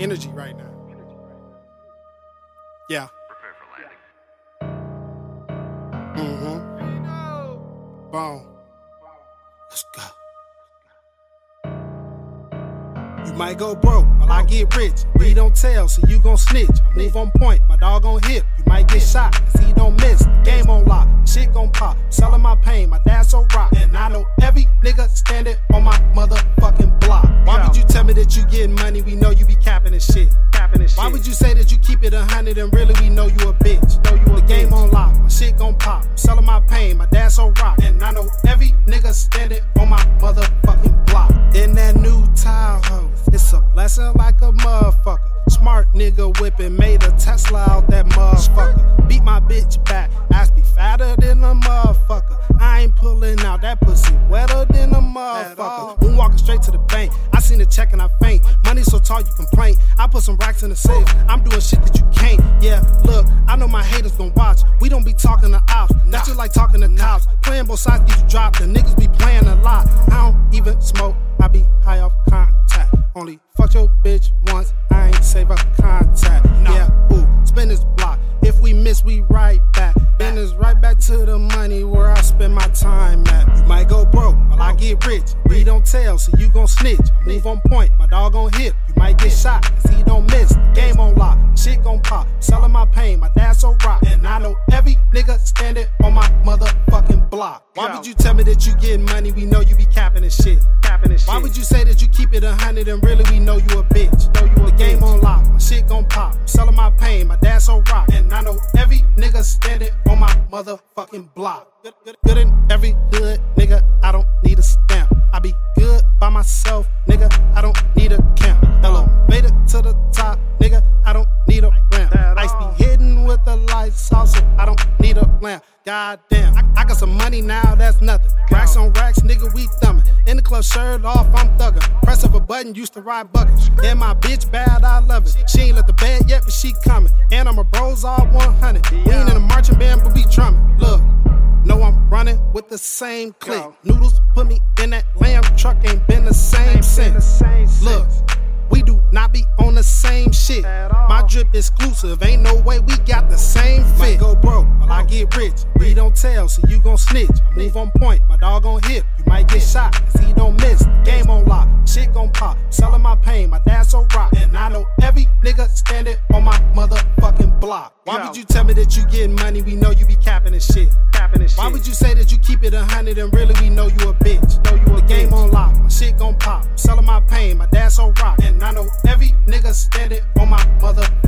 energy right now. Yeah. Prepare for landing. Mm-hmm. Boom. Let's go. You might go broke while I get rich. We don't tell, so you gon' snitch. I move on point, my dog gon' hit. You might get shot, cause he don't miss. The game on lock, shit gon' pop. Selling my pain, my dad's so rock. And I know every nigga standing on my Why would you say that you keep it a hundred and really we know you a bitch? Know you a game on lock, my shit gon' pop. I'm Selling my pain, my dad's so rock. And I know every nigga standing on my motherfucking block. In that new Tahoe, it's a blessing like a motherfucker. Smart nigga whipping, made a Tesla out that motherfucker. Beat my bitch straight to the bank. I seen the check and I faint. Money so tall you complain. I put some racks in the safe. I'm doing shit that you can't. Yeah, look, I know my haters gon' watch. We don't be talking to ops. That's just like talking to cops. Playing both sides get you dropped. The niggas be playing a lot. I don't even smoke. I be high off contact. Only fuck your bitch once. I ain't save up contact. Yeah, ooh, spin this block. If we miss, we right back. Then it's right back to the money where I spend my time at. Might go broke while I get rich. We don't tell, so you gon' snitch. I move on point, my dog gon' hit. You might get shot, cause he don't miss. The game on lock, shit gon' pop. Selling my pain, my dad's so rock. And I know every nigga standing on my motherfucking block. Why would you tell me that you getting money? We know you be capping and shit. Capping and shit. Why would you say that you keep it a hundred and really we know you a bitch? Know you a the game on lock, my shit motherfucking block. Good, good, in every hood, nigga. I don't need a stamp. I be good by myself, nigga. I don't need a camp. Elevator to the top, nigga. I don't need a ramp. Ice be hidden with the lights off, so I don't need a lamp. Goddamn, I, I got some money now, that's nothing. Racks on racks, nigga, we thumbing. In the club, shirt off, I'm thugging. Press of a button, used to ride buckets. And my bitch bad, I love it. She ain't left the bed yet, but she coming. And I'm a bros all 100. We ain't in a marching band, but we drumming. Look. Know I'm running with the same click. Noodles put me in that lamb truck, ain't been the same since. Look, we do not be on the same shit. My drip exclusive, ain't no way we got the same fit. Might go broke while I get rich. We don't tell, so you gon' snitch. I move on point, my dog gon' hit. You might get shot, cause he don't miss. The game on lock, shit Why would you tell me that you getting money? We know you be capping and shit. Capping and shit. Why would you say that you keep it a hundred and really we know you a bitch? Know you a the game on lock, my shit gon' pop. Selling my pain, my dad's so rock. And I know every nigga standing on my motherfucking